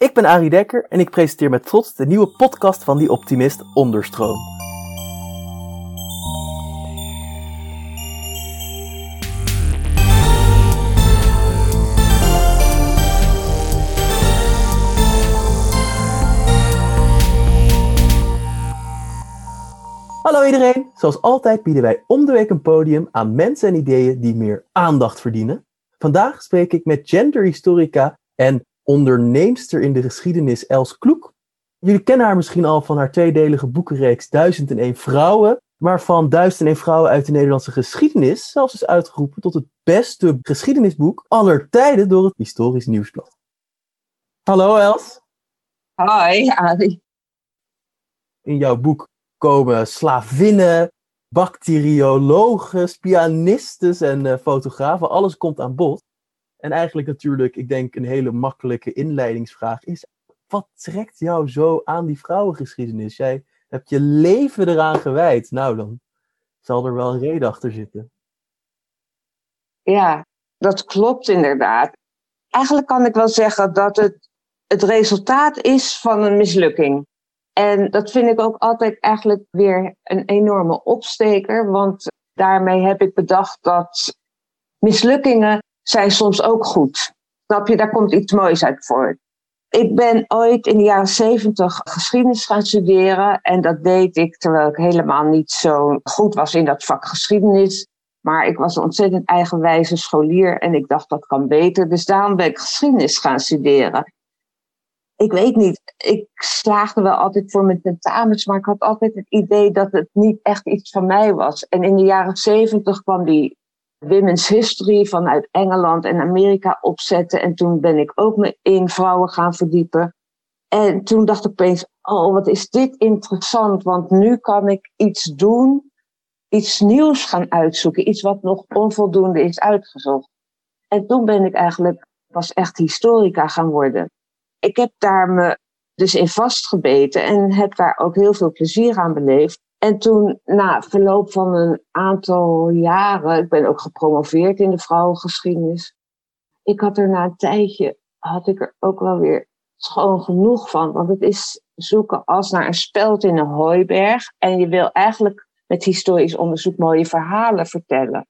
Ik ben Arie Dekker en ik presenteer met trots de nieuwe podcast van Die Optimist Onderstroom. Hallo iedereen! Zoals altijd bieden wij om de week een podium aan mensen en ideeën die meer aandacht verdienen. Vandaag spreek ik met genderhistorica en onderneemster in de geschiedenis Els Kloek. Jullie kennen haar misschien al van haar tweedelige boekenreeks 1001 Vrouwen, waarvan 1001 Vrouwen uit de Nederlandse geschiedenis zelfs is uitgeroepen tot het beste geschiedenisboek aller tijden door het Historisch Nieuwsblad. Hallo Els. Hi, Arie. In jouw boek komen slavinnen, bacteriologen, pianistes en uh, fotografen. Alles komt aan bod. En eigenlijk natuurlijk, ik denk een hele makkelijke inleidingsvraag is, wat trekt jou zo aan die vrouwengeschiedenis? Jij hebt je leven eraan gewijd. Nou, dan zal er wel een reden achter zitten. Ja, dat klopt inderdaad. Eigenlijk kan ik wel zeggen dat het het resultaat is van een mislukking. En dat vind ik ook altijd eigenlijk weer een enorme opsteker, want daarmee heb ik bedacht dat mislukkingen zijn soms ook goed. Snap je, daar komt iets moois uit voort. Ik ben ooit in de jaren zeventig geschiedenis gaan studeren. En dat deed ik terwijl ik helemaal niet zo goed was in dat vak geschiedenis. Maar ik was een ontzettend eigenwijze scholier en ik dacht dat kan beter. Dus daarom ben ik geschiedenis gaan studeren. Ik weet niet, ik slaagde wel altijd voor mijn tentamens, maar ik had altijd het idee dat het niet echt iets van mij was. En in de jaren zeventig kwam die women's history vanuit Engeland en Amerika opzetten. En toen ben ik ook me in vrouwen gaan verdiepen. En toen dacht ik opeens, oh wat is dit interessant, want nu kan ik iets doen, iets nieuws gaan uitzoeken, iets wat nog onvoldoende is uitgezocht. En toen ben ik eigenlijk pas echt historica gaan worden. Ik heb daar me dus in vastgebeten en heb daar ook heel veel plezier aan beleefd. En toen, na verloop van een aantal jaren, ik ben ook gepromoveerd in de vrouwengeschiedenis. Ik had er na een tijdje, had ik er ook wel weer schoon genoeg van. Want het is zoeken als naar een speld in een hooiberg. En je wil eigenlijk met historisch onderzoek mooie verhalen vertellen.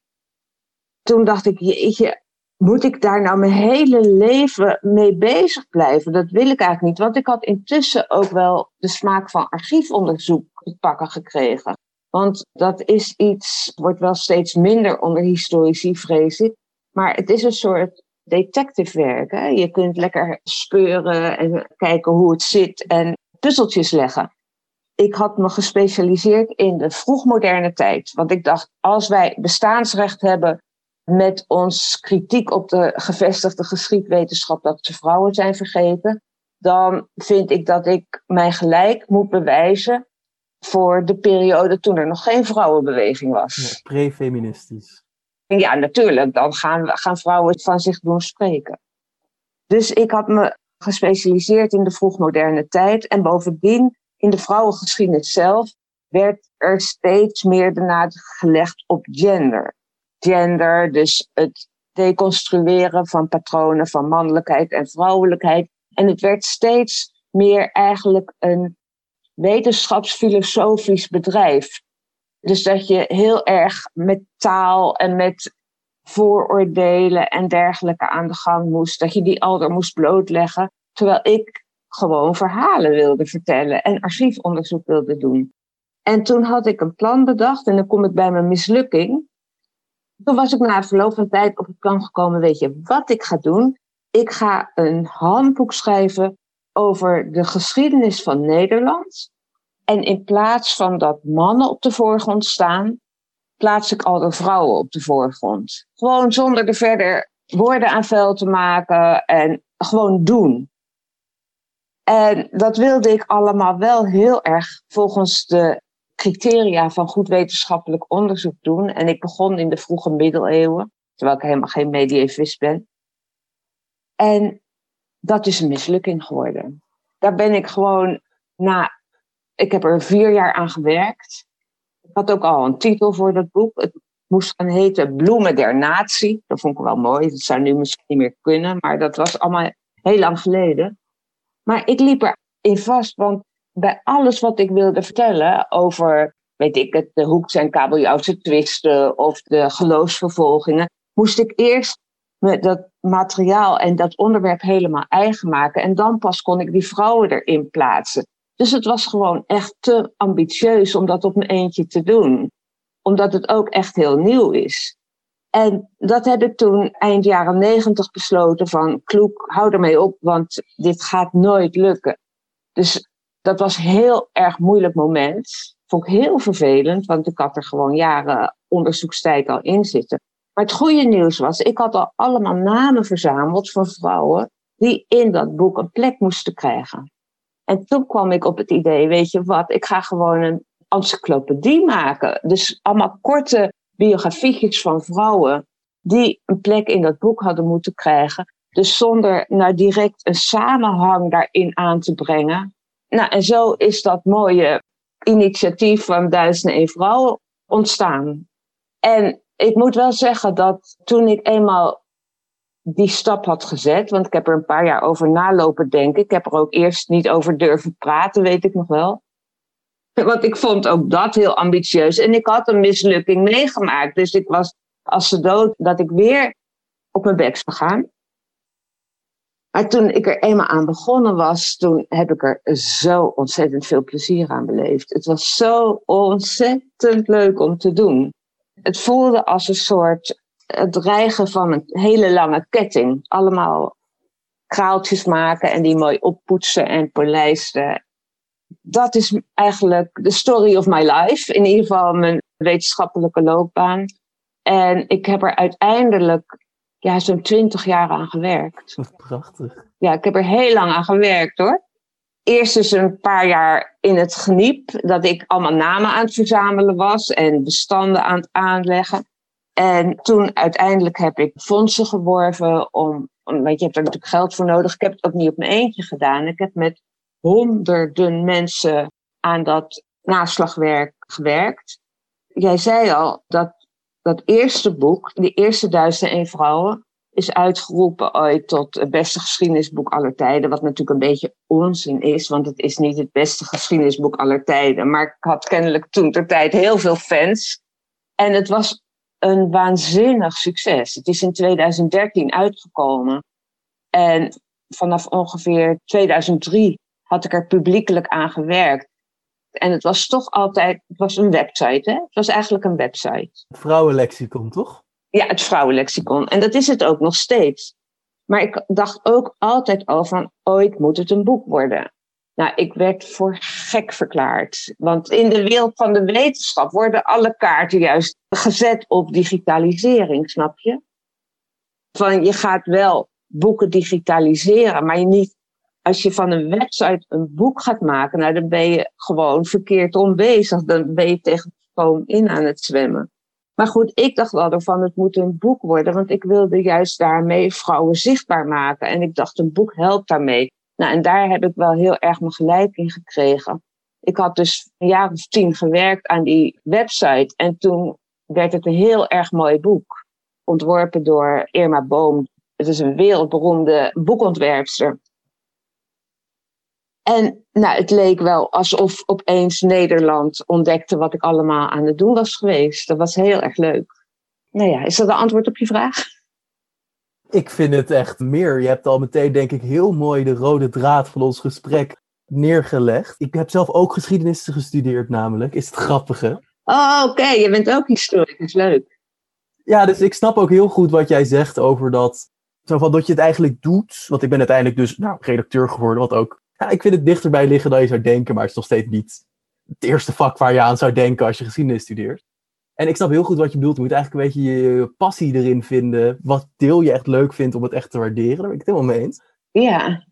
Toen dacht ik, jeetje, moet ik daar nou mijn hele leven mee bezig blijven? Dat wil ik eigenlijk niet, want ik had intussen ook wel de smaak van archiefonderzoek te pakken gekregen. Want dat is iets, wordt wel steeds minder onder historici, vrees ik. Maar het is een soort detective werk. Hè? Je kunt lekker speuren en kijken hoe het zit en puzzeltjes leggen. Ik had me gespecialiseerd in de vroegmoderne tijd. Want ik dacht, als wij bestaansrecht hebben met ons kritiek op de gevestigde geschiedwetenschap dat ze vrouwen zijn vergeten, dan vind ik dat ik mij gelijk moet bewijzen voor de periode toen er nog geen vrouwenbeweging was. Ja, Pre-feministisch. Ja, natuurlijk. Dan gaan, gaan vrouwen van zich doen spreken. Dus ik had me gespecialiseerd in de vroegmoderne tijd. En bovendien, in de vrouwengeschiedenis zelf, werd er steeds meer de nadruk gelegd op gender gender, dus het deconstrueren van patronen van mannelijkheid en vrouwelijkheid. En het werd steeds meer eigenlijk een wetenschapsfilosofisch bedrijf. Dus dat je heel erg met taal en met vooroordelen en dergelijke aan de gang moest. Dat je die alder moest blootleggen. Terwijl ik gewoon verhalen wilde vertellen en archiefonderzoek wilde doen. En toen had ik een plan bedacht en dan kom ik bij mijn mislukking. Toen was ik na verloop van tijd op het plan gekomen, weet je wat ik ga doen? Ik ga een handboek schrijven over de geschiedenis van Nederland. En in plaats van dat mannen op de voorgrond staan, plaats ik al de vrouwen op de voorgrond. Gewoon zonder er verder woorden aan vuil te maken en gewoon doen. En dat wilde ik allemaal wel heel erg volgens de criteria van goed wetenschappelijk onderzoek doen. En ik begon in de vroege middeleeuwen, terwijl ik helemaal geen medievist ben. En dat is een mislukking geworden. Daar ben ik gewoon na. Ik heb er vier jaar aan gewerkt. Ik had ook al een titel voor dat boek. Het moest gaan heten Bloemen der Natie. Dat vond ik wel mooi. Dat zou nu misschien niet meer kunnen, maar dat was allemaal heel lang geleden. Maar ik liep erin vast, want bij alles wat ik wilde vertellen over, weet ik het, de Hoeks en Kabeljauwse twisten of de geloofsvervolgingen, moest ik eerst dat materiaal en dat onderwerp helemaal eigen maken. En dan pas kon ik die vrouwen erin plaatsen. Dus het was gewoon echt te ambitieus om dat op mijn eentje te doen. Omdat het ook echt heel nieuw is. En dat heb ik toen eind jaren negentig besloten van Kloek, hou ermee op, want dit gaat nooit lukken. Dus dat was een heel erg moeilijk moment. Vond ik heel vervelend, want ik had er gewoon jaren onderzoekstijd al in zitten. Maar het goede nieuws was, ik had al allemaal namen verzameld van vrouwen die in dat boek een plek moesten krijgen. En toen kwam ik op het idee, weet je wat, ik ga gewoon een encyclopedie maken. Dus allemaal korte biografietjes van vrouwen die een plek in dat boek hadden moeten krijgen. Dus zonder nou direct een samenhang daarin aan te brengen. Nou, en zo is dat mooie initiatief van Duizenden en Vrouwen ontstaan. En ik moet wel zeggen dat toen ik eenmaal die stap had gezet, want ik heb er een paar jaar over nalopen denken. Ik heb er ook eerst niet over durven praten, weet ik nog wel. Want ik vond ook dat heel ambitieus. En ik had een mislukking meegemaakt. Dus ik was als ze dood dat ik weer op mijn bek zou gaan. Maar toen ik er eenmaal aan begonnen was, toen heb ik er zo ontzettend veel plezier aan beleefd. Het was zo ontzettend leuk om te doen. Het voelde als een soort het dreigen van een hele lange ketting. Allemaal kraaltjes maken en die mooi oppoetsen en polijsten. Dat is eigenlijk de story of my life. In ieder geval mijn wetenschappelijke loopbaan. En ik heb er uiteindelijk ja, zo'n twintig jaar aan gewerkt. Prachtig. Ja, ik heb er heel lang aan gewerkt hoor. Eerst dus een paar jaar in het geniep, dat ik allemaal namen aan het verzamelen was en bestanden aan het aanleggen. En toen uiteindelijk heb ik fondsen geworven om, want je hebt er natuurlijk geld voor nodig. Ik heb het ook niet op mijn eentje gedaan. Ik heb met honderden mensen aan dat naslagwerk gewerkt. Jij zei al dat dat eerste boek, de eerste Duizend en Vrouwen, is uitgeroepen ooit tot het beste geschiedenisboek aller tijden. Wat natuurlijk een beetje onzin is, want het is niet het beste geschiedenisboek aller tijden. Maar ik had kennelijk toen ter tijd heel veel fans. En het was een waanzinnig succes. Het is in 2013 uitgekomen. En vanaf ongeveer 2003 had ik er publiekelijk aan gewerkt. En het was toch altijd, het was een website, hè? Het was eigenlijk een website. Vrouwenlexicon, toch? Ja, het vrouwenlexicon. En dat is het ook nog steeds. Maar ik dacht ook altijd al van, ooit moet het een boek worden. Nou, ik werd voor gek verklaard. Want in de wereld van de wetenschap worden alle kaarten juist gezet op digitalisering, snap je? Van je gaat wel boeken digitaliseren, maar je niet als je van een website een boek gaat maken, nou, dan ben je gewoon verkeerd onbezig. Dan ben je tegen het in aan het zwemmen. Maar goed, ik dacht wel ervan, het moet een boek worden, want ik wilde juist daarmee vrouwen zichtbaar maken. En ik dacht, een boek helpt daarmee. Nou, en daar heb ik wel heel erg mijn gelijk in gekregen. Ik had dus een jaar of tien gewerkt aan die website en toen werd het een heel erg mooi boek. Ontworpen door Irma Boom. Het is een wereldberoemde boekontwerpster. En nou, het leek wel alsof opeens Nederland ontdekte wat ik allemaal aan het doen was geweest. Dat was heel erg leuk. Nou ja, is dat een antwoord op je vraag? Ik vind het echt meer. Je hebt al meteen, denk ik, heel mooi de rode draad van ons gesprek neergelegd. Ik heb zelf ook geschiedenis gestudeerd, namelijk. Is het grappige? Oh, oké. Je bent ook historicus. Leuk. Ja, dus ik snap ook heel goed wat jij zegt over dat. Zo van dat je het eigenlijk doet. Want ik ben uiteindelijk dus nou, redacteur geworden, wat ook ja, ik vind het dichterbij liggen dan je zou denken, maar het is nog steeds niet het eerste vak waar je aan zou denken als je geschiedenis studeert. En ik snap heel goed wat je bedoelt. Je moet eigenlijk een beetje je passie erin vinden. Wat deel je echt leuk vindt om het echt te waarderen. Daar ben ik het helemaal mee eens. Ja.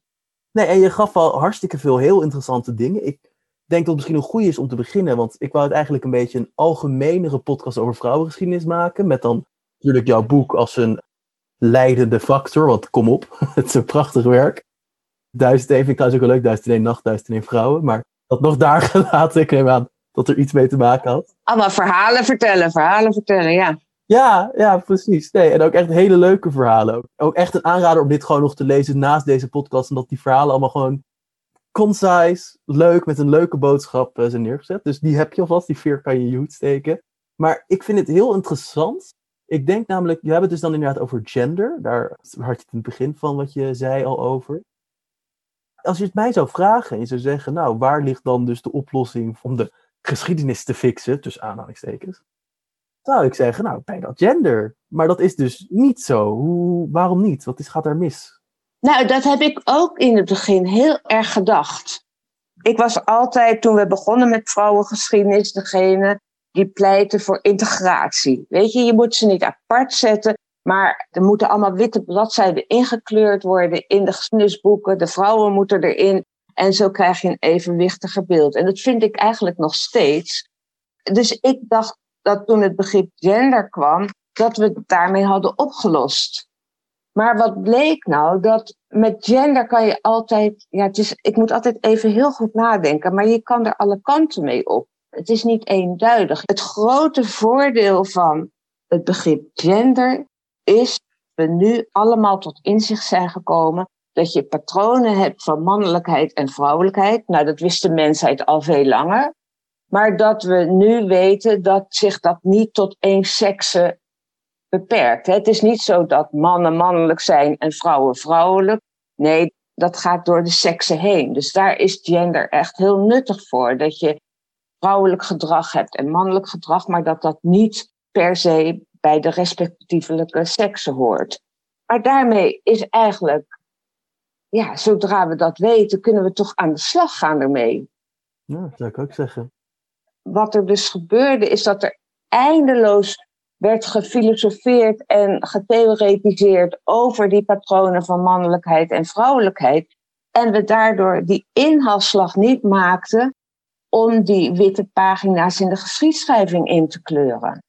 Nee, en je gaf al hartstikke veel heel interessante dingen. Ik denk dat het misschien een goede is om te beginnen. Want ik wou het eigenlijk een beetje een algemenere podcast over vrouwengeschiedenis maken. Met dan natuurlijk jouw boek als een leidende factor. Want kom op, het is een prachtig werk. Duizend één vind ik trouwens ook wel leuk. Duizend één nacht, duizend één vrouwen. Maar dat nog daar gelaten. Ik neem aan dat er iets mee te maken had. Allemaal verhalen vertellen, verhalen vertellen, ja. Ja, ja, precies. Nee, en ook echt hele leuke verhalen. Ook, ook echt een aanrader om dit gewoon nog te lezen naast deze podcast. En dat die verhalen allemaal gewoon concise, leuk, met een leuke boodschap uh, zijn neergezet. Dus die heb je alvast, die veer kan je in je hoed steken. Maar ik vind het heel interessant. Ik denk namelijk, je hebt het dus dan inderdaad over gender. Daar had je het in het begin van wat je zei al over. Als je het mij zou vragen en zou zeggen, nou, waar ligt dan dus de oplossing om de geschiedenis te fixen, tussen aanhalingstekens, zou ik zeggen, nou, bij dat gender. Maar dat is dus niet zo. Hoe, waarom niet? Wat is, gaat er mis? Nou, dat heb ik ook in het begin heel erg gedacht. Ik was altijd, toen we begonnen met vrouwengeschiedenis, degene die pleiten voor integratie. Weet je, je moet ze niet apart zetten, maar er moeten allemaal witte bladzijden ingekleurd worden in de geschiedenisboeken. De vrouwen moeten erin. En zo krijg je een evenwichtiger beeld. En dat vind ik eigenlijk nog steeds. Dus ik dacht dat toen het begrip gender kwam, dat we het daarmee hadden opgelost. Maar wat bleek nou? Dat met gender kan je altijd, ja, het is, ik moet altijd even heel goed nadenken, maar je kan er alle kanten mee op. Het is niet eenduidig. Het grote voordeel van het begrip gender is we nu allemaal tot inzicht zijn gekomen dat je patronen hebt van mannelijkheid en vrouwelijkheid. Nou, dat wist de mensheid al veel langer. Maar dat we nu weten dat zich dat niet tot één sekse beperkt. Het is niet zo dat mannen mannelijk zijn en vrouwen vrouwelijk. Nee, dat gaat door de seksen heen. Dus daar is gender echt heel nuttig voor. Dat je vrouwelijk gedrag hebt en mannelijk gedrag, maar dat dat niet per se bij de respectievelijke seksen hoort. Maar daarmee is eigenlijk, ja, zodra we dat weten, kunnen we toch aan de slag gaan ermee. Ja, dat zou ik ook zeggen. Wat er dus gebeurde, is dat er eindeloos werd gefilosofeerd en getheoretiseerd over die patronen van mannelijkheid en vrouwelijkheid. En we daardoor die inhaalslag niet maakten om die witte pagina's in de geschiedschrijving in te kleuren.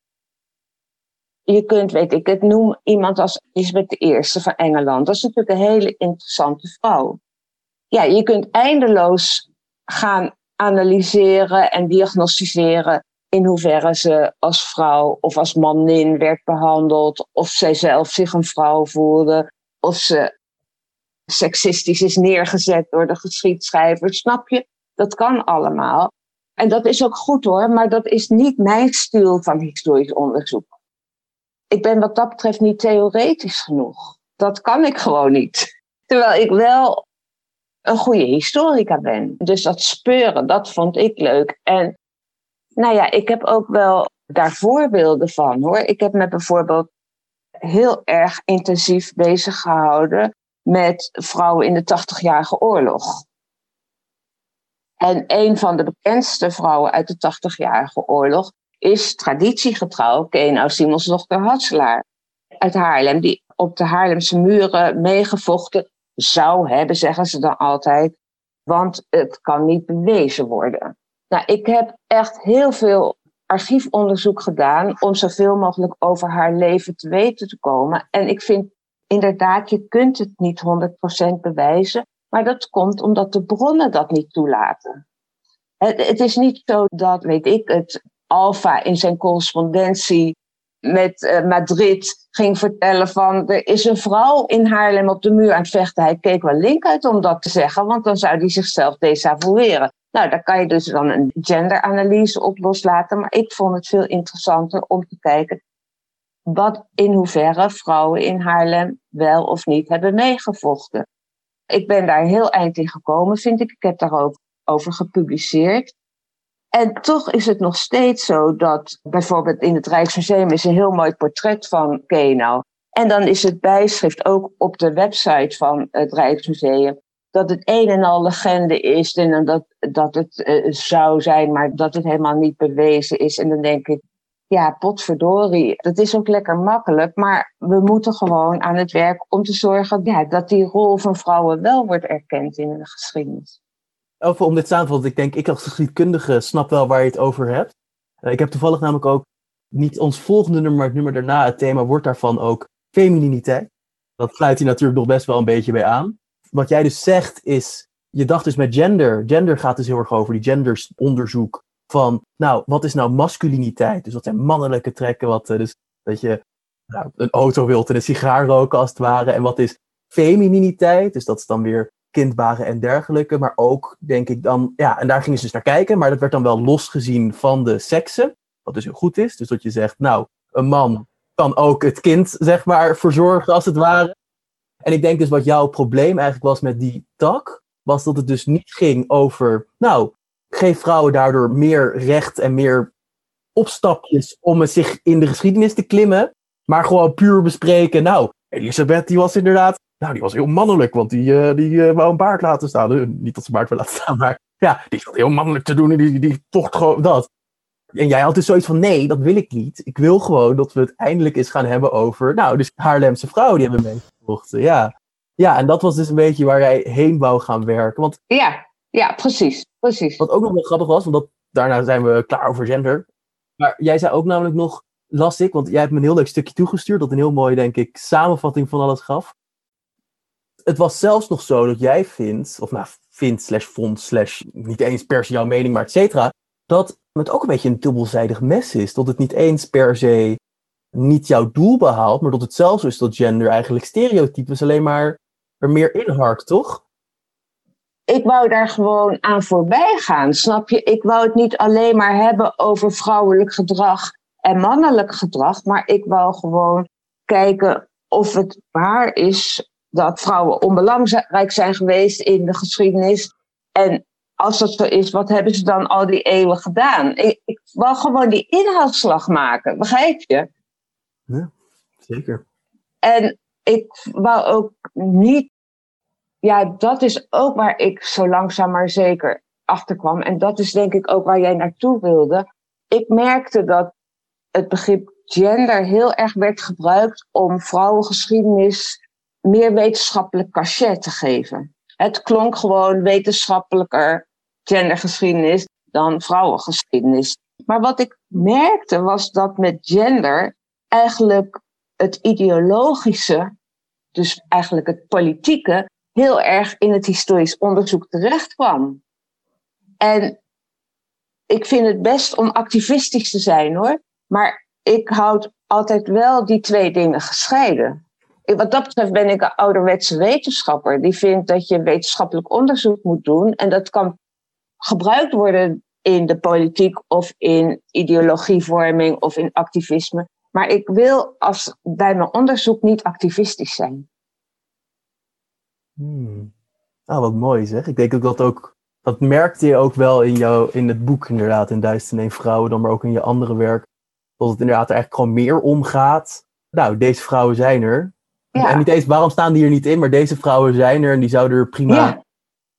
Je kunt, weet ik, het noem iemand als Elisabeth I van Engeland. Dat is natuurlijk een hele interessante vrouw. Ja, je kunt eindeloos gaan analyseren en diagnosticeren in hoeverre ze als vrouw of als manin werd behandeld, of zij zelf zich een vrouw voelde, of ze seksistisch is neergezet door de geschiedschrijver. Snap je? Dat kan allemaal. En dat is ook goed hoor, maar dat is niet mijn stil van historisch onderzoek. Ik ben wat dat betreft niet theoretisch genoeg. Dat kan ik gewoon niet. Terwijl ik wel een goede historica ben. Dus dat speuren, dat vond ik leuk. En nou ja, ik heb ook wel daar voorbeelden van hoor. Ik heb me bijvoorbeeld heel erg intensief bezig gehouden met vrouwen in de 80-jarige oorlog. En een van de bekendste vrouwen uit de 80-jarige oorlog is traditiegetrouw Kenau Simons dochter Hatselaar uit Haarlem, die op de Haarlemse muren meegevochten zou hebben, zeggen ze dan altijd, want het kan niet bewezen worden. Nou, ik heb echt heel veel archiefonderzoek gedaan om zoveel mogelijk over haar leven te weten te komen. En ik vind inderdaad, je kunt het niet 100% bewijzen, maar dat komt omdat de bronnen dat niet toelaten. Het, het is niet zo dat, weet ik het, Alfa in zijn correspondentie met uh, Madrid ging vertellen van er is een vrouw in Haarlem op de muur aan het vechten. Hij keek wel link uit om dat te zeggen, want dan zou hij zichzelf desavoueren. Nou, daar kan je dus dan een genderanalyse op loslaten. Maar ik vond het veel interessanter om te kijken wat in hoeverre vrouwen in Haarlem wel of niet hebben meegevochten. Ik ben daar heel eind in gekomen, vind ik. Ik heb daarover over gepubliceerd. En toch is het nog steeds zo dat bijvoorbeeld in het Rijksmuseum is een heel mooi portret van Kenau. En dan is het bijschrift ook op de website van het Rijksmuseum dat het een en al legende is en dat, dat het uh, zou zijn, maar dat het helemaal niet bewezen is. En dan denk ik, ja, potverdorie, dat is ook lekker makkelijk, maar we moeten gewoon aan het werk om te zorgen ja, dat die rol van vrouwen wel wordt erkend in de geschiedenis. Over om dit samen te vatten, ik denk, ik als geschiedkundige snap wel waar je het over hebt. Uh, ik heb toevallig namelijk ook niet ons volgende nummer, maar het nummer daarna, het thema wordt daarvan ook femininiteit. Dat sluit hier natuurlijk nog best wel een beetje bij aan wat jij dus zegt is, je dacht dus met gender, gender gaat dus heel erg over die gendersonderzoek van, nou, wat is nou masculiniteit? Dus wat zijn mannelijke trekken? Wat, uh, dus dat je nou, een auto wilt en een sigaar roken als het ware. En wat is femininiteit? Dus dat is dan weer kindbaren en dergelijke. Maar ook, denk ik dan, ja, en daar gingen ze dus naar kijken. Maar dat werd dan wel losgezien van de seksen. Wat dus heel goed is. Dus dat je zegt, nou, een man kan ook het kind, zeg maar, verzorgen als het ware. En ik denk dus wat jouw probleem eigenlijk was met die tak, was dat het dus niet ging over, nou, geef vrouwen daardoor meer recht en meer opstapjes om zich in de geschiedenis te klimmen. Maar gewoon puur bespreken, nou, Elisabeth die was inderdaad, nou die was heel mannelijk, want die, uh, die uh, wou een baard laten staan. Uh, niet dat ze baard wil laten staan, maar ja, die zat heel mannelijk te doen en die, die vocht gewoon dat. En jij had dus zoiets van, nee, dat wil ik niet. Ik wil gewoon dat we het eindelijk eens gaan hebben over, nou, dus Haarlemse vrouwen die hebben meegevochten. Ja. ja, en dat was dus een beetje waar jij heen wou gaan werken. Want, ja, ja, precies, precies. Wat ook nog wel grappig was, want dat, daarna zijn we klaar over gender. Maar jij zei ook namelijk nog, las ik, want jij hebt me een heel leuk stukje toegestuurd, dat een heel mooi, denk ik, samenvatting van alles gaf. Het was zelfs nog zo dat jij vindt, of nou, vindt, slash vond, slash niet eens per se jouw mening, maar et cetera, dat het ook een beetje een dubbelzijdig mes is. Dat het niet eens per se niet jouw doel behaalt, maar dat het zelfs is dat gender eigenlijk stereotypes alleen maar er meer inharkt, toch? Ik wou daar gewoon aan voorbij gaan, snap je? Ik wou het niet alleen maar hebben over vrouwelijk gedrag en mannelijk gedrag, maar ik wou gewoon kijken of het waar is dat vrouwen onbelangrijk zijn geweest in de geschiedenis en als dat zo is, wat hebben ze dan al die eeuwen gedaan? Ik, ik wil gewoon die inhaalslag maken, begrijp je? Ja, zeker. En ik wou ook niet, ja, dat is ook waar ik zo langzaam maar zeker achter kwam. En dat is denk ik ook waar jij naartoe wilde. Ik merkte dat het begrip gender heel erg werd gebruikt om vrouwengeschiedenis meer wetenschappelijk cachet te geven. Het klonk gewoon wetenschappelijker gendergeschiedenis dan vrouwengeschiedenis. Maar wat ik merkte was dat met gender eigenlijk het ideologische, dus eigenlijk het politieke, heel erg in het historisch onderzoek terecht kwam. En ik vind het best om activistisch te zijn hoor, maar ik houd altijd wel die twee dingen gescheiden. Wat dat betreft ben ik een ouderwetse wetenschapper die vindt dat je wetenschappelijk onderzoek moet doen en dat kan gebruikt worden in de politiek of in ideologievorming of in activisme. Maar ik wil als, bij mijn onderzoek niet activistisch zijn. Hmm. Ah, wat mooi zeg. Ik denk ook dat ook, dat merkte je ook wel in, jou, in het boek inderdaad, in Duizend Vrouwen, dan maar ook in je andere werk. Dat het inderdaad er eigenlijk gewoon meer om gaat. Nou, deze vrouwen zijn er. Ja. En niet eens, waarom staan die er niet in, maar deze vrouwen zijn er en die zouden er prima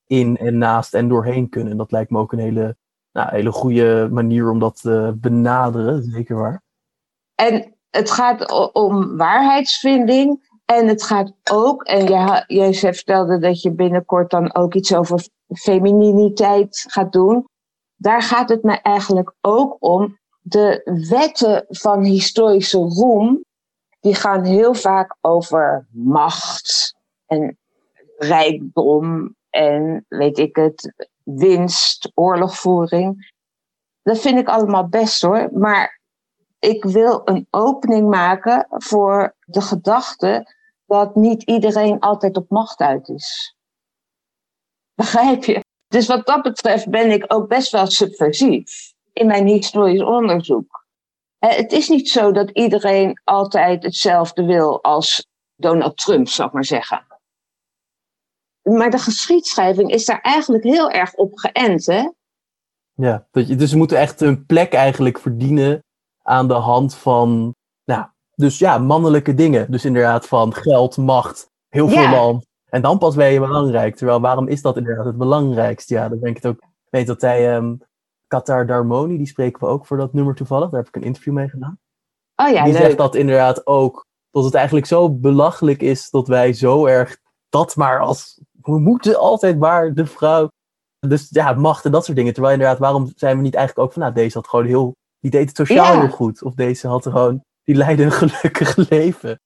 in en naast en doorheen kunnen. Dat lijkt me ook een hele, nou, hele goede manier om dat te benaderen, zeker waar. En het gaat om waarheidsvinding. En het gaat ook, en jij, jij vertelde dat je binnenkort dan ook iets over femininiteit gaat doen. Daar gaat het me eigenlijk ook om. De wetten van historische roem, die gaan heel vaak over macht en rijkdom en weet ik het, winst, oorlogvoering. Dat vind ik allemaal best hoor. Maar ik wil een opening maken voor de gedachte dat niet iedereen altijd op macht uit is. Begrijp je? Dus wat dat betreft ben ik ook best wel subversief in mijn historisch onderzoek. Het is niet zo dat iedereen altijd hetzelfde wil als Donald Trump, zou ik maar zeggen. Maar de geschiedschrijving is daar eigenlijk heel erg op geënt, hè? Ja, dus ze moeten echt een plek eigenlijk verdienen aan de hand van, nou, dus ja, mannelijke dingen. Dus inderdaad van geld, macht, heel veel land. En dan pas ben je belangrijk. Terwijl, waarom is dat inderdaad het belangrijkste? Ja, dan denk ik het ook. weet dat hij, um, Qatar Darmoni, die spreken we ook voor dat nummer toevallig. Daar heb ik een interview mee gedaan. Oh ja, die leuk. zegt dat inderdaad ook. Dat het eigenlijk zo belachelijk is dat wij zo erg dat maar als we moeten altijd maar de vrouw. Dus ja, macht en dat soort dingen. Terwijl inderdaad, waarom zijn we niet eigenlijk ook van, nou, deze had gewoon heel, die deed het sociaal heel goed. Of deze had gewoon, die leidde een gelukkig leven.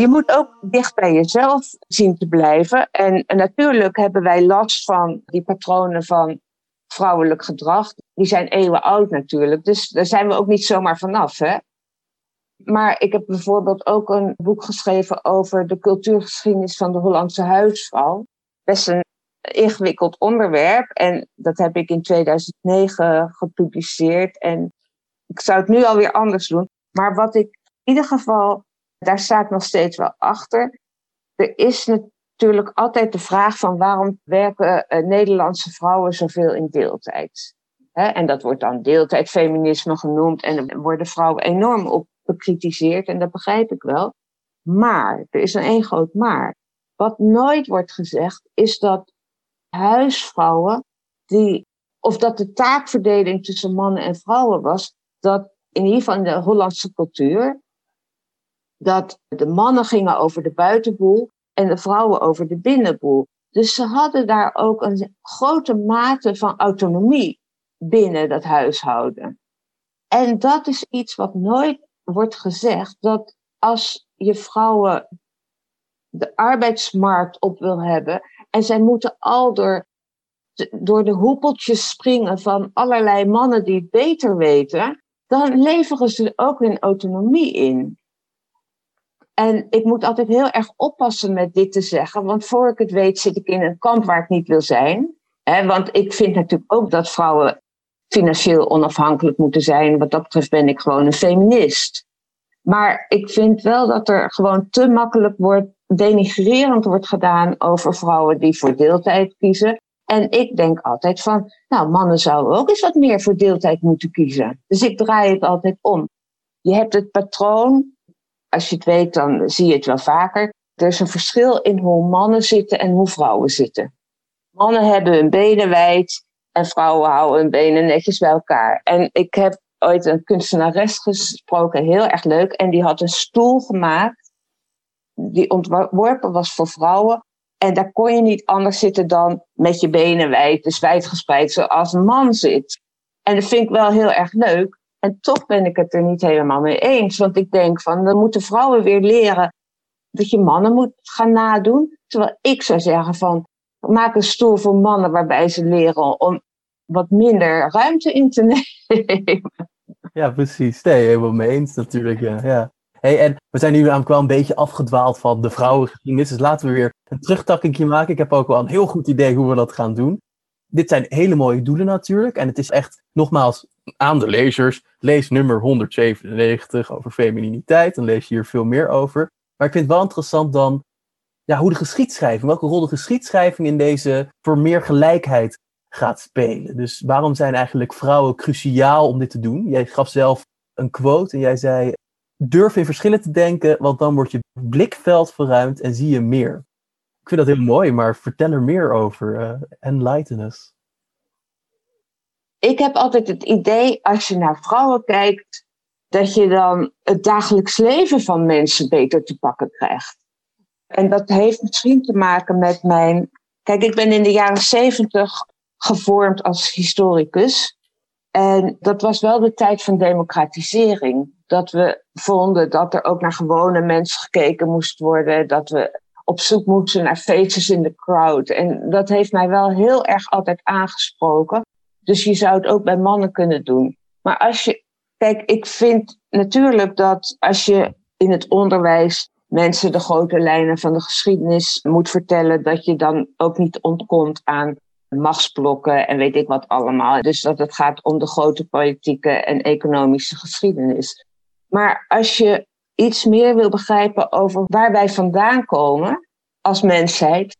Je moet ook dicht bij jezelf zien te blijven. En, natuurlijk hebben wij last van die patronen van vrouwelijk gedrag, die zijn eeuwen oud natuurlijk. Dus daar zijn we ook niet zomaar vanaf. Hè? Maar ik heb bijvoorbeeld ook een boek geschreven over de cultuurgeschiedenis van de Hollandse huisvrouw. Best een ingewikkeld onderwerp. En dat heb ik in 2009 gepubliceerd. En ik zou het nu alweer anders doen. Maar wat ik in ieder geval, daar sta ik nog steeds wel achter. Er is natuurlijk altijd de vraag van waarom werken uh, Nederlandse vrouwen zoveel in deeltijd? en dat wordt dan deeltijdfeminisme genoemd en worden vrouwen enorm op bekritiseerd en dat begrijp ik wel. Maar, er is een één groot maar. Wat nooit wordt gezegd is dat huisvrouwen die, of dat de taakverdeling tussen mannen en vrouwen was, dat in ieder geval in de Hollandse cultuur, dat de mannen gingen over de buitenboel en de vrouwen over de binnenboel. Dus ze hadden daar ook een grote mate van autonomie binnen dat huishouden. En dat is iets wat nooit wordt gezegd, dat als je vrouwen de arbeidsmarkt op wil hebben en zij moeten al door, door de hoepeltjes springen van allerlei mannen die het beter weten, dan leveren ze ook hun autonomie in. En ik moet altijd heel erg oppassen met dit te zeggen, want voor ik het weet zit ik in een kamp waar ik niet wil zijn. want ik vind natuurlijk ook dat vrouwen financieel onafhankelijk moeten zijn. Wat dat betreft ben ik gewoon een feminist. Maar ik vind wel dat er gewoon te makkelijk wordt, denigrerend wordt gedaan over vrouwen die voor deeltijd kiezen. En ik denk altijd van, nou, mannen zouden ook eens wat meer voor deeltijd moeten kiezen. Dus ik draai het altijd om. Je hebt het patroon, als je het weet, dan zie je het wel vaker. Er is een verschil in hoe mannen zitten en hoe vrouwen zitten. Mannen hebben hun benen wijd en vrouwen houden hun benen netjes bij elkaar. En ik heb ooit een kunstenares gesproken, heel erg leuk. En die had een stoel gemaakt, die ontworpen was voor vrouwen. En daar kon je niet anders zitten dan met je benen wijd, dus wijdgespreid, zoals een man zit. En dat vind ik wel heel erg leuk. En toch ben ik het er niet helemaal mee eens. Want ik denk van, dan moeten vrouwen weer leren dat je mannen moet gaan nadoen. Terwijl ik zou zeggen van, maak een stoel voor mannen waarbij ze leren om wat minder ruimte in te nemen. Ja, precies. Nee, helemaal mee eens natuurlijk. Ja. Hey, en we zijn nu namelijk wel een beetje afgedwaald van de vrouwengeschiedenis. Dus laten we weer een terugtakkingje maken. Ik heb ook wel een heel goed idee hoe we dat gaan doen. Dit zijn hele mooie doelen natuurlijk. En het is echt, nogmaals, aan de lezers. Lees nummer 197 over femininiteit. Dan lees je hier veel meer over. Maar ik vind het wel interessant dan ja, hoe de geschiedschrijving, welke rol de geschiedschrijving in deze voor meer gelijkheid gaat spelen. Dus waarom zijn eigenlijk vrouwen cruciaal om dit te doen? Jij gaf zelf een quote en jij zei: durf in verschillen te denken, want dan wordt je blikveld verruimd en zie je meer. Ik vind dat heel mooi, maar vertel er meer over. Uh, enlighten us. Ik heb altijd het idee, als je naar vrouwen kijkt, dat je dan het dagelijks leven van mensen beter te pakken krijgt. En dat heeft misschien te maken met mijn. Kijk, ik ben in de jaren zeventig gevormd als historicus. En dat was wel de tijd van democratisering. Dat we vonden dat er ook naar gewone mensen gekeken moest worden. Dat we op zoek moesten naar faces in the crowd. En dat heeft mij wel heel erg altijd aangesproken. Dus je zou het ook bij mannen kunnen doen. Maar als je, kijk, ik vind natuurlijk dat als je in het onderwijs mensen de grote lijnen van de geschiedenis moet vertellen, dat je dan ook niet ontkomt aan machtsblokken en weet ik wat allemaal. Dus dat het gaat om de grote politieke en economische geschiedenis. Maar als je iets meer wil begrijpen over waar wij vandaan komen als mensheid,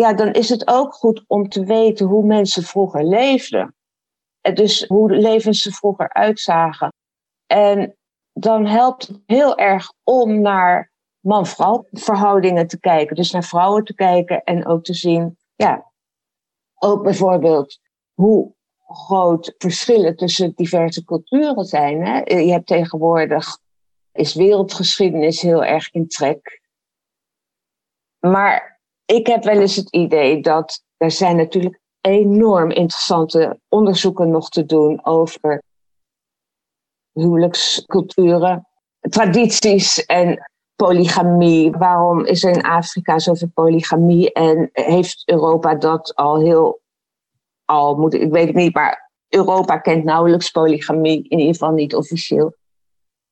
ja, dan is het ook goed om te weten hoe mensen vroeger leefden. En dus hoe levens ze vroeger uitzagen. En dan helpt het heel erg om naar man-vrouw verhoudingen te kijken. Dus naar vrouwen te kijken en ook te zien, ja, ook bijvoorbeeld hoe groot verschillen tussen diverse culturen zijn. Hè? Je hebt tegenwoordig, is wereldgeschiedenis heel erg in trek. Maar ik heb wel eens het idee dat er zijn natuurlijk enorm interessante onderzoeken nog te doen over huwelijksculturen, tradities en polygamie. Waarom is er in Afrika zoveel polygamie en heeft Europa dat al heel al, moet, ik weet het niet, maar Europa kent nauwelijks polygamie, in ieder geval niet officieel.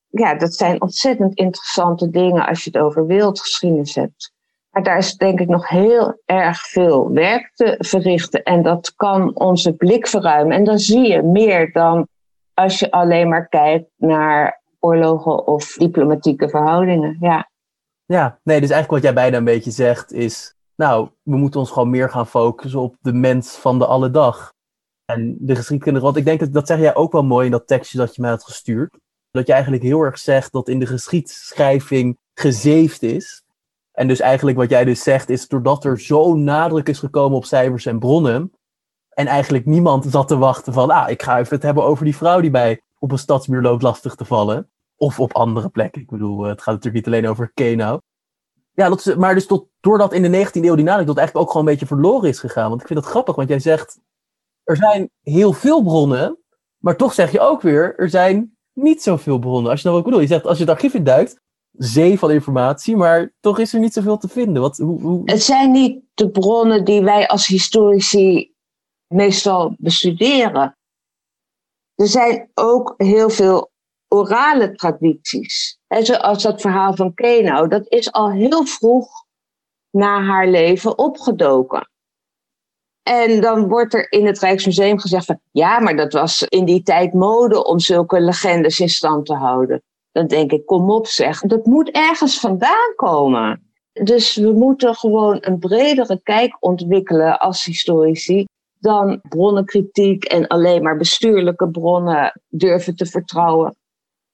Ja, dat zijn ontzettend interessante dingen als je het over wereldgeschiedenis hebt. Maar daar is denk ik nog heel erg veel werk te verrichten. En dat kan onze blik verruimen. En dan zie je meer dan als je alleen maar kijkt naar oorlogen of diplomatieke verhoudingen. Ja. Ja, nee, dus eigenlijk wat jij bijna een beetje zegt is, nou, we moeten ons gewoon meer gaan focussen op de mens van de alledag. En de geschiedkunde, want ik denk dat dat zeg jij ook wel mooi in dat tekstje dat je mij had gestuurd. Dat je eigenlijk heel erg zegt dat in de geschiedschrijving gezeefd is. En dus eigenlijk wat jij dus zegt is, doordat er zo'n nadruk is gekomen op cijfers en bronnen, en eigenlijk niemand zat te wachten van, ah, ik ga even het hebben over die vrouw die bij op een stadsmuur loopt lastig te vallen. Of op andere plekken. Ik bedoel, eh, het gaat natuurlijk niet alleen over Keno. Ja, dat maar dus tot, doordat in de 19e eeuw die nadruk dat eigenlijk ook gewoon een beetje verloren is gegaan. Want ik vind dat grappig, want jij zegt, er zijn heel veel bronnen, maar toch zeg je ook weer, er zijn niet zoveel bronnen. Als je nou wat bedoel, je zegt, als je het archief induikt, zee van informatie, maar toch is er niet zoveel te vinden. Wat, hoe, hoe... Het zijn niet de bronnen die wij als historici meestal bestuderen. Er zijn ook heel veel orale tradities. Zoals dat verhaal van Keno, dat is al heel vroeg na haar leven opgedoken. En dan wordt er in het Rijksmuseum gezegd van ja, maar dat was in die tijd mode om zulke legendes in stand te houden. Dan denk ik, kom op zeg, dat moet ergens vandaan komen. Dus we moeten gewoon een bredere kijk ontwikkelen als historici dan bronnenkritiek en alleen maar bestuurlijke bronnen durven te vertrouwen.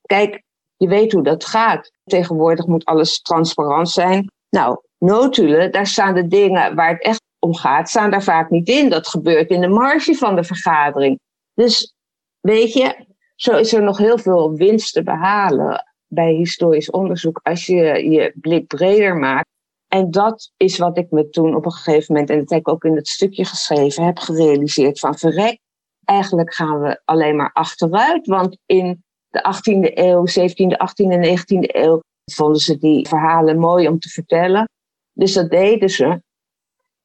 Kijk, je weet hoe dat gaat. Tegenwoordig moet alles transparant zijn. Nou, notulen, daar staan de dingen waar het echt om gaat, staan daar vaak niet in. Dat gebeurt in de marge van de vergadering. Dus weet je, zo is er nog heel veel winst te behalen bij historisch onderzoek als je je blik breder maakt. En dat is wat ik me toen op een gegeven moment, en dat heb ik ook in het stukje geschreven, heb gerealiseerd van verrek. Eigenlijk gaan we alleen maar achteruit, want in de 18e eeuw, 17e, 18e en 19e eeuw vonden ze die verhalen mooi om te vertellen. Dus dat deden ze.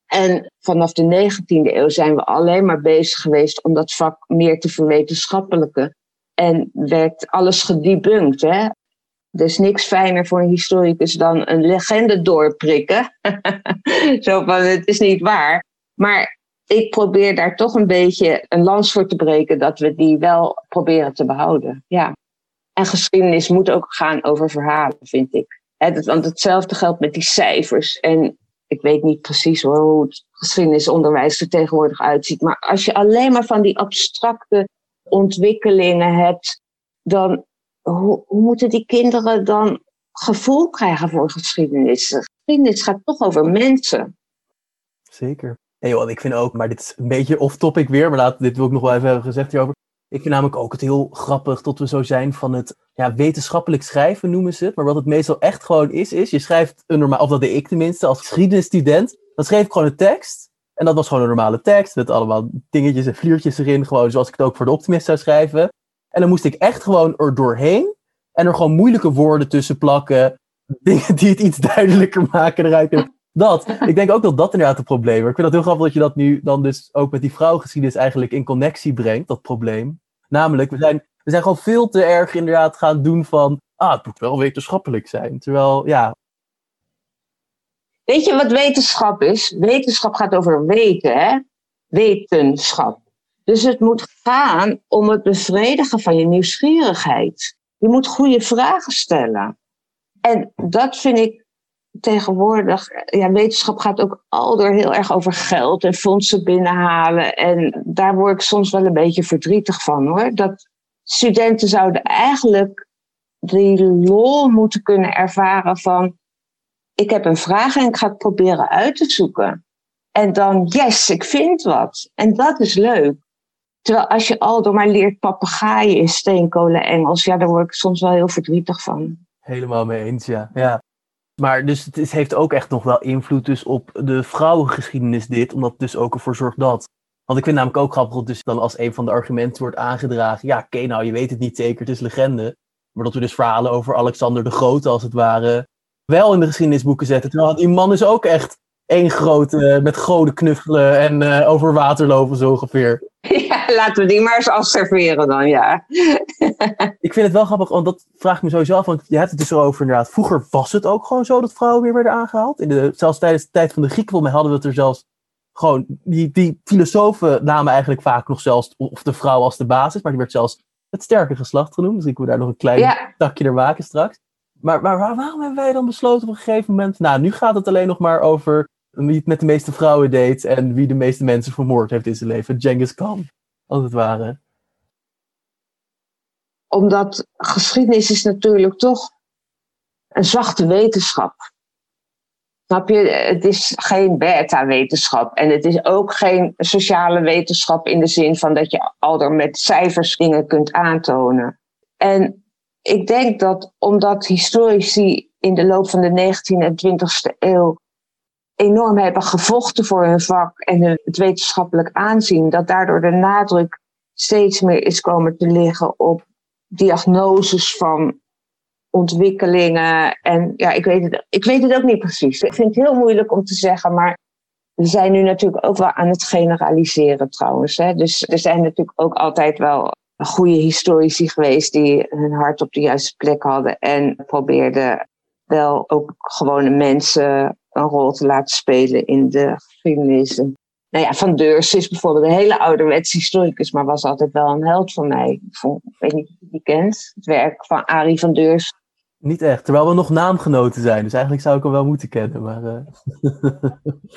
En vanaf de 19e eeuw zijn we alleen maar bezig geweest om dat vak meer te verwetenschappelijke. En werd alles gedebunked. Hè? Er is niks fijner voor een historicus dan een legende doorprikken. Zo van, het is niet waar. Maar ik probeer daar toch een beetje een lans voor te breken dat we die wel proberen te behouden. Ja. En geschiedenis moet ook gaan over verhalen, vind ik. want hetzelfde geldt met die cijfers. En ik weet niet precies hoe het geschiedenisonderwijs er tegenwoordig uitziet. Maar als je alleen maar van die abstracte ontwikkelingen hebt, dan hoe, moeten die kinderen dan gevoel krijgen voor geschiedenis? Geschiedenis gaat toch over mensen. Zeker. Hey joh, ik vind ook, maar dit is een beetje off-topic weer, maar laat, dit wil ik nog wel even hebben gezegd hierover. Ik vind namelijk ook het heel grappig dat we zo zijn van het ja, wetenschappelijk schrijven, noemen ze het. Maar wat het meestal echt gewoon is, is je schrijft een normaal, of dat deed ik tenminste als geschiedenisstudent. Dan schreef ik gewoon een tekst. En dat was gewoon een normale tekst met allemaal dingetjes en vliertjes erin. Gewoon zoals ik het ook voor de optimist zou schrijven. En dan moest ik echt gewoon er doorheen. En er gewoon moeilijke woorden tussen plakken. Dingen die het iets duidelijker maken eruit. Dat. Ik denk ook dat dat inderdaad het probleem is. Ik vind het heel grappig dat je dat nu dan dus ook met die vrouwengeschiedenis eigenlijk in connectie brengt. Dat probleem. Namelijk, we zijn, we zijn gewoon veel te erg inderdaad gaan doen van... Ah, het moet wel wetenschappelijk zijn. Terwijl, ja... Weet je wat wetenschap is? Wetenschap gaat over weten, hè? Wetenschap. Dus het moet gaan om het bevredigen van je nieuwsgierigheid. Je moet goede vragen stellen. En dat vind ik tegenwoordig, ja, wetenschap gaat ook al door heel erg over geld en fondsen binnenhalen. En daar word ik soms wel een beetje verdrietig van hoor. Dat studenten zouden eigenlijk die lol moeten kunnen ervaren van, ik heb een vraag en ik ga het proberen uit te zoeken. En dan, yes, ik vind wat. En dat is leuk. Terwijl als je al door maar leert papegaaien in steenkolen Engels, ja, daar word ik soms wel heel verdrietig van. Helemaal mee eens, ja. ja. Maar dus het heeft ook echt nog wel invloed dus op de vrouwengeschiedenis dit, omdat het dus ook ervoor zorgt dat. Want ik vind namelijk ook grappig dat dus dan als een van de argumenten wordt aangedragen, ja, oké, nou, je weet het niet zeker, het is legende. Maar dat we dus verhalen over Alexander de Grote, als het ware, wel in de geschiedenisboeken zetten. Terwijl die man is ook echt één grote, met goden knuffelen en uh, over water lopen zo ongeveer. Ja, laten we die maar eens afserveren dan, ja. ik vind het wel grappig, want dat vraag ik me sowieso af, want je hebt het dus over inderdaad. Vroeger was het ook gewoon zo dat vrouwen weer werden aangehaald. In de, zelfs tijdens de tijd van de Grieken, volgens mij hadden we het er zelfs gewoon, die, die filosofen namen eigenlijk vaak nog zelfs, of de vrouw als de basis, maar die werd zelfs het sterke geslacht genoemd. Dus ik wil daar nog een klein ja. takje er maken straks. Maar, maar waarom hebben wij dan besloten op een gegeven moment, nou, nu gaat het alleen nog maar over wie het met de meeste vrouwen deed en wie de meeste mensen vermoord heeft in zijn leven. Genghis Khan, als het ware. Omdat geschiedenis is natuurlijk toch een zachte wetenschap. Snap je? Het is geen beta-wetenschap. En het is ook geen sociale wetenschap in de zin van dat je al er met cijfers dingen kunt aantonen. En ik denk dat omdat historici in de loop van de 19e en 20e eeuw enorm hebben gevochten voor hun vak en het wetenschappelijk aanzien, dat daardoor de nadruk steeds meer is komen te liggen op diagnoses van ontwikkelingen. En ja, ik weet, het, ik weet het ook niet precies. Ik vind het heel moeilijk om te zeggen, maar we zijn nu natuurlijk ook wel aan het generaliseren trouwens. Hè? Dus er zijn natuurlijk ook altijd wel goede historici geweest die hun hart op de juiste plek hadden en probeerden wel ook gewone mensen een rol te laten spelen in de geschiedenis. nou ja, Van Deurs is bijvoorbeeld een hele ouderwetse historicus, maar was altijd wel een held voor mij. Ik, vond, ik weet niet of je die kent, het werk van Arie van Deurs. Niet echt, terwijl we nog naamgenoten zijn. Dus eigenlijk zou ik hem wel moeten kennen. Maar, uh...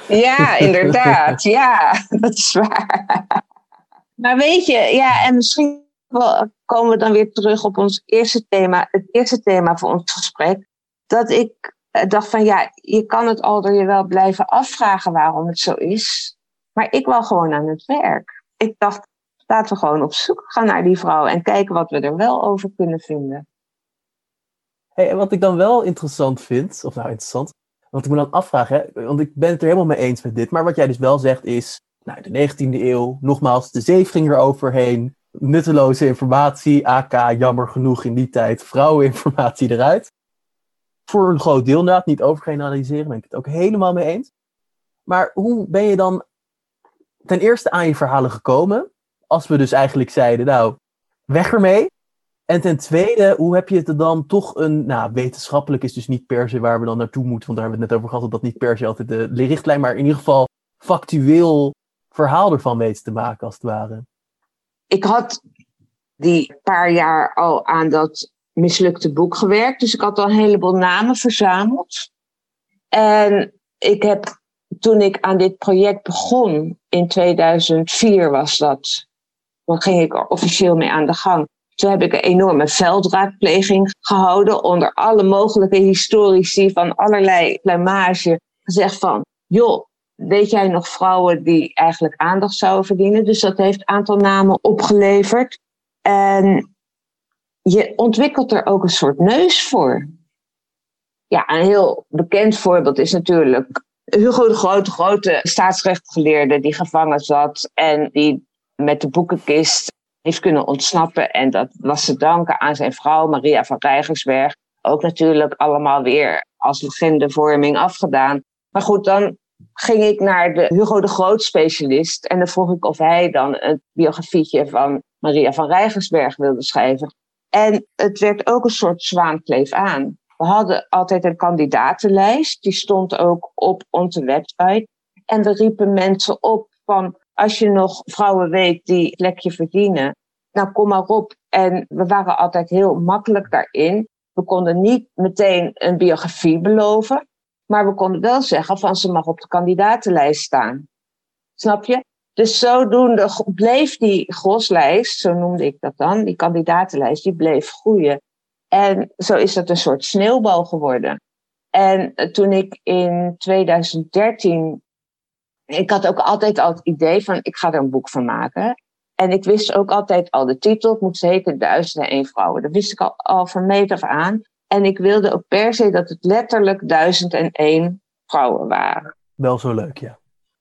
Ja, inderdaad. ja, dat is waar. Maar weet je, ja, en misschien komen we dan weer terug op ons eerste thema. Het eerste thema voor ons gesprek. Dat ik eh, dacht van ja, je kan het al door je wel blijven afvragen waarom het zo is. Maar ik wil gewoon aan het werk. Ik dacht, laten we gewoon op zoek gaan naar die vrouw en kijken wat we er wel over kunnen vinden. Hey, wat ik dan wel interessant vind, of nou interessant, wat ik me dan afvraag, hè, want ik ben het er helemaal mee eens met dit, maar wat jij dus wel zegt is, nou, de 19e eeuw, nogmaals, de zeef ging er overheen, nutteloze informatie, AK, jammer genoeg in die tijd, vrouweninformatie eruit. Voor een groot deel inderdaad, niet overgeneraliseren, ben ik het ook helemaal mee eens. Maar hoe ben je dan ten eerste aan je verhalen gekomen, als we dus eigenlijk zeiden, nou, weg ermee, en ten tweede, hoe heb je het er dan toch een, nou, wetenschappelijk is dus niet per se waar we dan naartoe moeten, want daar hebben we het net over gehad, dat dat niet per se altijd de richtlijn, maar in ieder geval factueel verhaal ervan weten te maken, als het ware. Ik had die paar jaar al aan dat mislukte boek gewerkt, dus ik had al een heleboel namen verzameld. En ik heb, toen ik aan dit project begon, in 2004 was dat, dan ging ik officieel mee aan de gang toen heb ik een enorme veldraadpleging gehouden onder alle mogelijke historici van allerlei plumage. Gezegd van, joh, weet jij nog vrouwen die eigenlijk aandacht zouden verdienen? Dus dat heeft een aantal namen opgeleverd. En je ontwikkelt er ook een soort neus voor. Ja, een heel bekend voorbeeld is natuurlijk Hugo de Grote, grote staatsrechtgeleerde die gevangen zat en die met de boekenkist heeft kunnen ontsnappen. En dat was te danken aan zijn vrouw Maria van Rijgersberg. Ook natuurlijk allemaal weer als legendevorming afgedaan. Maar goed, dan ging ik naar de Hugo de Groot specialist. En dan vroeg ik of hij dan een biografietje van Maria van Rijgersberg wilde schrijven. En het werd ook een soort zwaankleef aan. We hadden altijd een kandidatenlijst. Die stond ook op onze website. En we riepen mensen op van als je nog vrouwen weet die plekje verdienen, nou kom maar op. En we waren altijd heel makkelijk daarin. We konden niet meteen een biografie beloven, maar we konden wel zeggen van ze mag op de kandidatenlijst staan. Snap je? Dus zodoende bleef die groslijst, zo noemde ik dat dan, die kandidatenlijst, die bleef groeien. En zo is dat een soort sneeuwbal geworden. En toen ik in 2013 ik had ook altijd al het idee van, ik ga er een boek van maken. En ik wist ook altijd al de titel, het moet heten Duizend en vrouwen. Dat wist ik al, al van meet af aan. En ik wilde ook per se dat het letterlijk duizend en één vrouwen waren. Wel zo leuk, ja.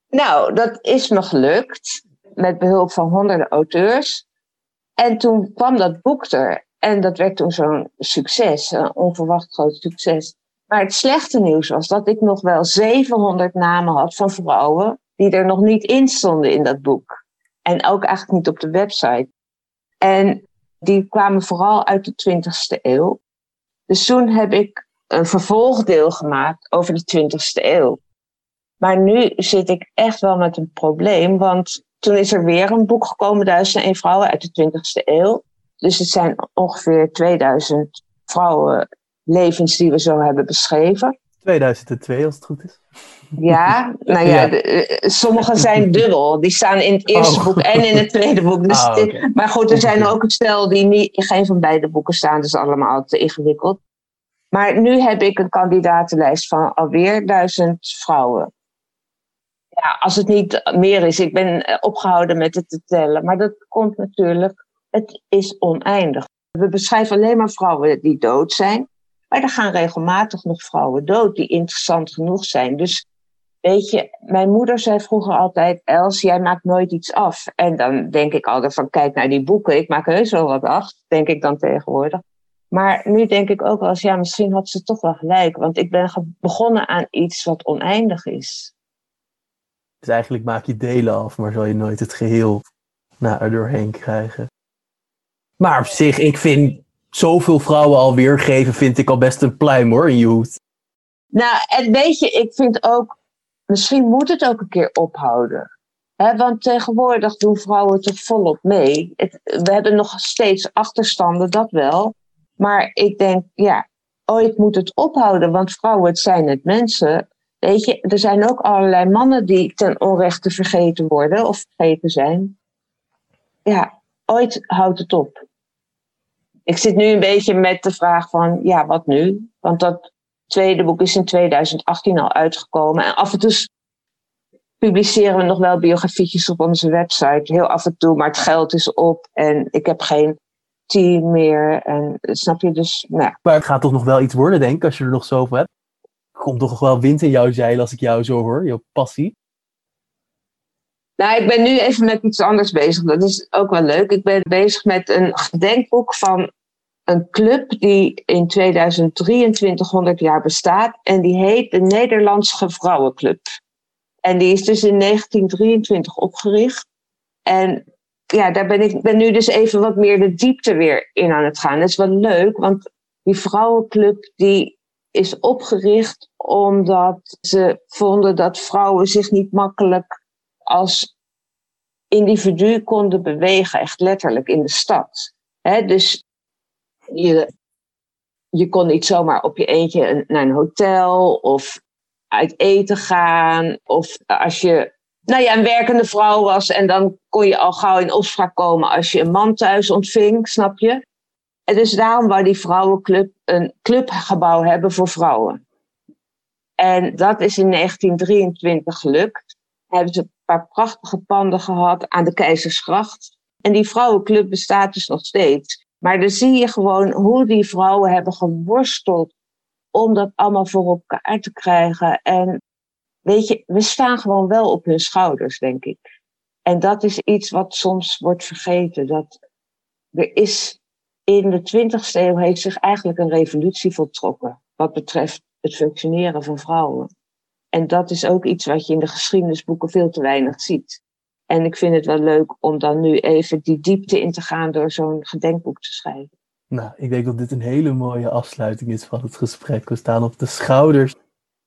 Nou, dat is me gelukt. Met behulp van honderden auteurs. En toen kwam dat boek er. En dat werd toen zo'n succes, een onverwacht groot succes. Maar het slechte nieuws was dat ik nog wel 700 namen had van vrouwen die er nog niet in stonden in dat boek. En ook eigenlijk niet op de website. En die kwamen vooral uit de 20ste eeuw. Dus toen heb ik een vervolgdeel gemaakt over de 20ste eeuw. Maar nu zit ik echt wel met een probleem, want toen is er weer een boek gekomen, Duizend en Vrouwen uit de 20ste eeuw. Dus het zijn ongeveer 2000 vrouwenlevens die we zo hebben beschreven. 2002 als het goed is. Ja, nou ja, eh, sommige zijn dubbel. Die staan in het eerste oh. boek en in het tweede boek. Dus ah, maar goed, er zijn ook een stel die niet in geen van beide boeken staan. Dus allemaal te ingewikkeld. Maar nu heb ik een kandidatenlijst van alweer duizend vrouwen. Ja, als het niet meer is, ik ben eh, opgehouden met het te tellen. Maar dat komt natuurlijk, het is oneindig. We beschrijven alleen maar vrouwen die dood zijn. Maar er gaan regelmatig nog vrouwen dood die interessant genoeg zijn. Dus weet je, mijn moeder zei vroeger altijd: Els, jij maakt nooit iets af. En dan denk ik altijd van: kijk naar die boeken, ik maak heus wel wat af, denk ik dan tegenwoordig. Maar nu denk ik ook wel eens: ja, misschien had ze toch wel gelijk. Want ik ben begonnen aan iets wat oneindig is. Dus eigenlijk maak je delen af, maar zal je nooit het geheel nou, er doorheen krijgen. Maar op zich, ik vind zoveel vrouwen al weergeven, vind ik al best een pluim hoor in je. Nou, en weet je, ik vind ook, misschien moet het ook een keer ophouden. He, want tegenwoordig doen vrouwen toch volop mee. we hebben nog steeds achterstanden, dat wel. Maar ik denk, ja, ooit moet het ophouden, want vrouwen, zijn het mensen. Weet je, er zijn ook allerlei mannen die ten onrechte vergeten worden of vergeten zijn. Ja, ooit houdt het op ik zit nu een beetje met de vraag van, ja, wat nu? Want dat tweede boek is in 2018 al uitgekomen. En af en toe publiceren we nog wel biografietjes op onze website. Heel af en toe, maar het geld is op en ik heb geen team meer. En snap je dus, nou. Maar het gaat toch nog wel iets worden, denk ik, als je er nog zoveel hebt. Komt toch wel wind in jouw zeil als ik jou zo hoor, jouw passie. Nou, ik ben nu even met iets anders bezig. Dat is ook wel leuk. Ik ben bezig met een gedenkboek van een club die in 2023 100 jaar bestaat. En die heet de Nederlandse Vrouwenclub. En die is dus in 1923 opgericht. En ja, daar ben ik ben nu dus even wat meer de diepte weer in aan het gaan. Dat is wel leuk, want die vrouwenclub die is opgericht omdat ze vonden dat vrouwen zich niet makkelijk als individu konden bewegen, echt letterlijk in de stad. dus je, je kon niet zomaar op je eentje naar een hotel of uit eten gaan. Of als je nou ja, een werkende vrouw was en dan kon je al gauw in opspraak komen als je een man thuis ontving, snap je? En dus daarom wou die vrouwenclub een clubgebouw hebben voor vrouwen. En dat is in 1923 gelukt. Hebben ze prachtige panden gehad aan de Keizersgracht. En die vrouwenclub bestaat dus nog steeds. Maar dan zie je gewoon hoe die vrouwen hebben geworsteld om dat allemaal voor elkaar te krijgen. En weet je, we staan gewoon wel op hun schouders, denk ik. En dat is iets wat soms wordt vergeten. Dat er is in de 20e eeuw heeft zich eigenlijk een revolutie voltrokken wat betreft het functioneren van vrouwen. En dat is ook iets wat je in de geschiedenisboeken veel te weinig ziet. En ik vind het wel leuk om dan nu even die diepte in te gaan door zo'n gedenkboek te schrijven. Nou, ik denk dat dit een hele mooie afsluiting is van het gesprek. We staan op de schouders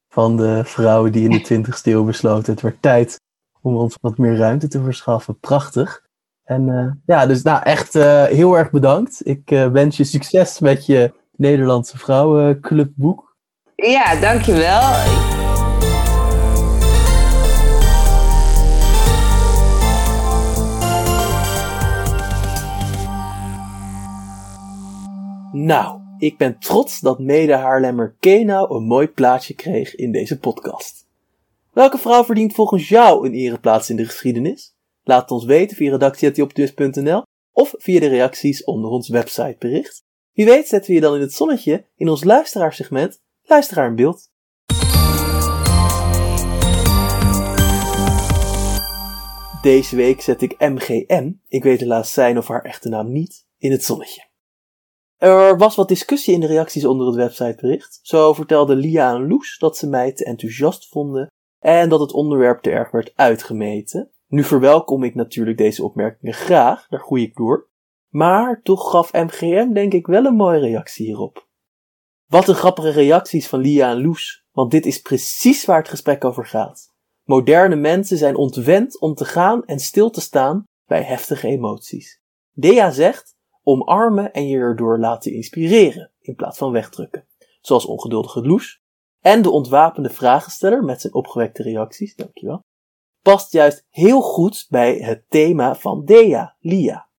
van de vrouwen die in de 20ste eeuw besloten. Het werd tijd om ons wat meer ruimte te verschaffen. Prachtig. En uh, ja, dus nou echt uh, heel erg bedankt. Ik uh, wens je succes met je Nederlandse Vrouwenclubboek. Ja, dankjewel. Nou, ik ben trots dat mede-Haarlemmer Kenau een mooi plaatsje kreeg in deze podcast. Welke vrouw verdient volgens jou een ereplaats in de geschiedenis? Laat het ons weten via redactie.nl of via de reacties onder ons websitebericht. Wie weet zetten we je dan in het zonnetje in ons luisteraarsegment Luisteraar in Beeld. Deze week zet ik MGM, ik weet helaas zijn of haar echte naam niet, in het zonnetje. Er was wat discussie in de reacties onder het websitebericht. Zo vertelden Lia en Loes dat ze mij te enthousiast vonden en dat het onderwerp te erg werd uitgemeten. Nu verwelkom ik natuurlijk deze opmerkingen graag, daar groei ik door. Maar toch gaf MGM denk ik wel een mooie reactie hierop. Wat een grappige reacties van Lia en Loes, want dit is precies waar het gesprek over gaat. Moderne mensen zijn ontwend om te gaan en stil te staan bij heftige emoties. Dea zegt omarmen en je erdoor laten inspireren in plaats van wegdrukken, zoals ongeduldige Loes en de ontwapende vragensteller met zijn opgewekte reacties, dankjewel, past juist heel goed bij het thema van Dea, Lia.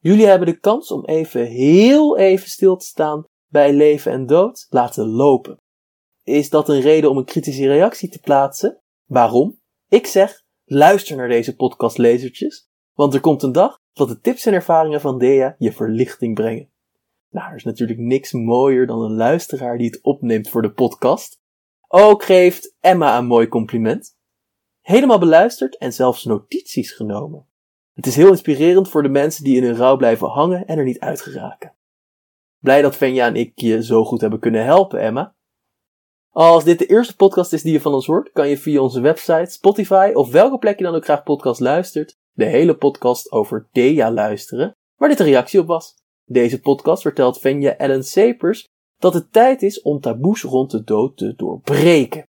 Jullie hebben de kans om even heel even stil te staan bij leven en dood laten lopen. Is dat een reden om een kritische reactie te plaatsen? Waarom? Ik zeg, luister naar deze podcast lezertjes, want er komt een dag dat de tips en ervaringen van Dea je verlichting brengen. Nou, er is natuurlijk niks mooier dan een luisteraar die het opneemt voor de podcast. Ook geeft Emma een mooi compliment. Helemaal beluisterd en zelfs notities genomen. Het is heel inspirerend voor de mensen die in hun rouw blijven hangen en er niet uit geraken. Blij dat Venja en ik je zo goed hebben kunnen helpen, Emma. Als dit de eerste podcast is die je van ons hoort, kan je via onze website, Spotify of welke plek je dan ook graag podcast luistert, de hele podcast over Dea luisteren, waar dit een reactie op was. Deze podcast vertelt Venja Ellen Sapers dat het tijd is om taboes rond de dood te doorbreken.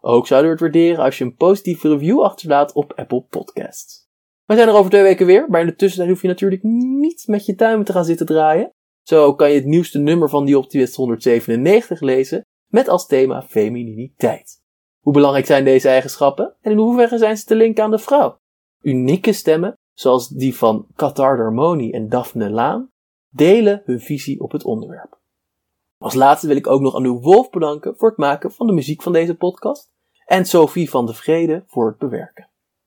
Ook zouden we het waarderen als je een positieve review achterlaat op Apple Podcasts. We zijn er over twee weken weer, maar in de tussentijd hoef je natuurlijk niet met je duimen te gaan zitten draaien. Zo kan je het nieuwste nummer van die Optimist 197 lezen met als thema femininiteit. Hoe belangrijk zijn deze eigenschappen en in hoeverre zijn ze te linken aan de vrouw? Unieke stemmen, zoals die van Qatar Darmoni en Daphne Laan, delen hun visie op het onderwerp. Als laatste wil ik ook nog Anu Wolf bedanken voor het maken van de muziek van deze podcast en Sophie van de Vrede voor het bewerken.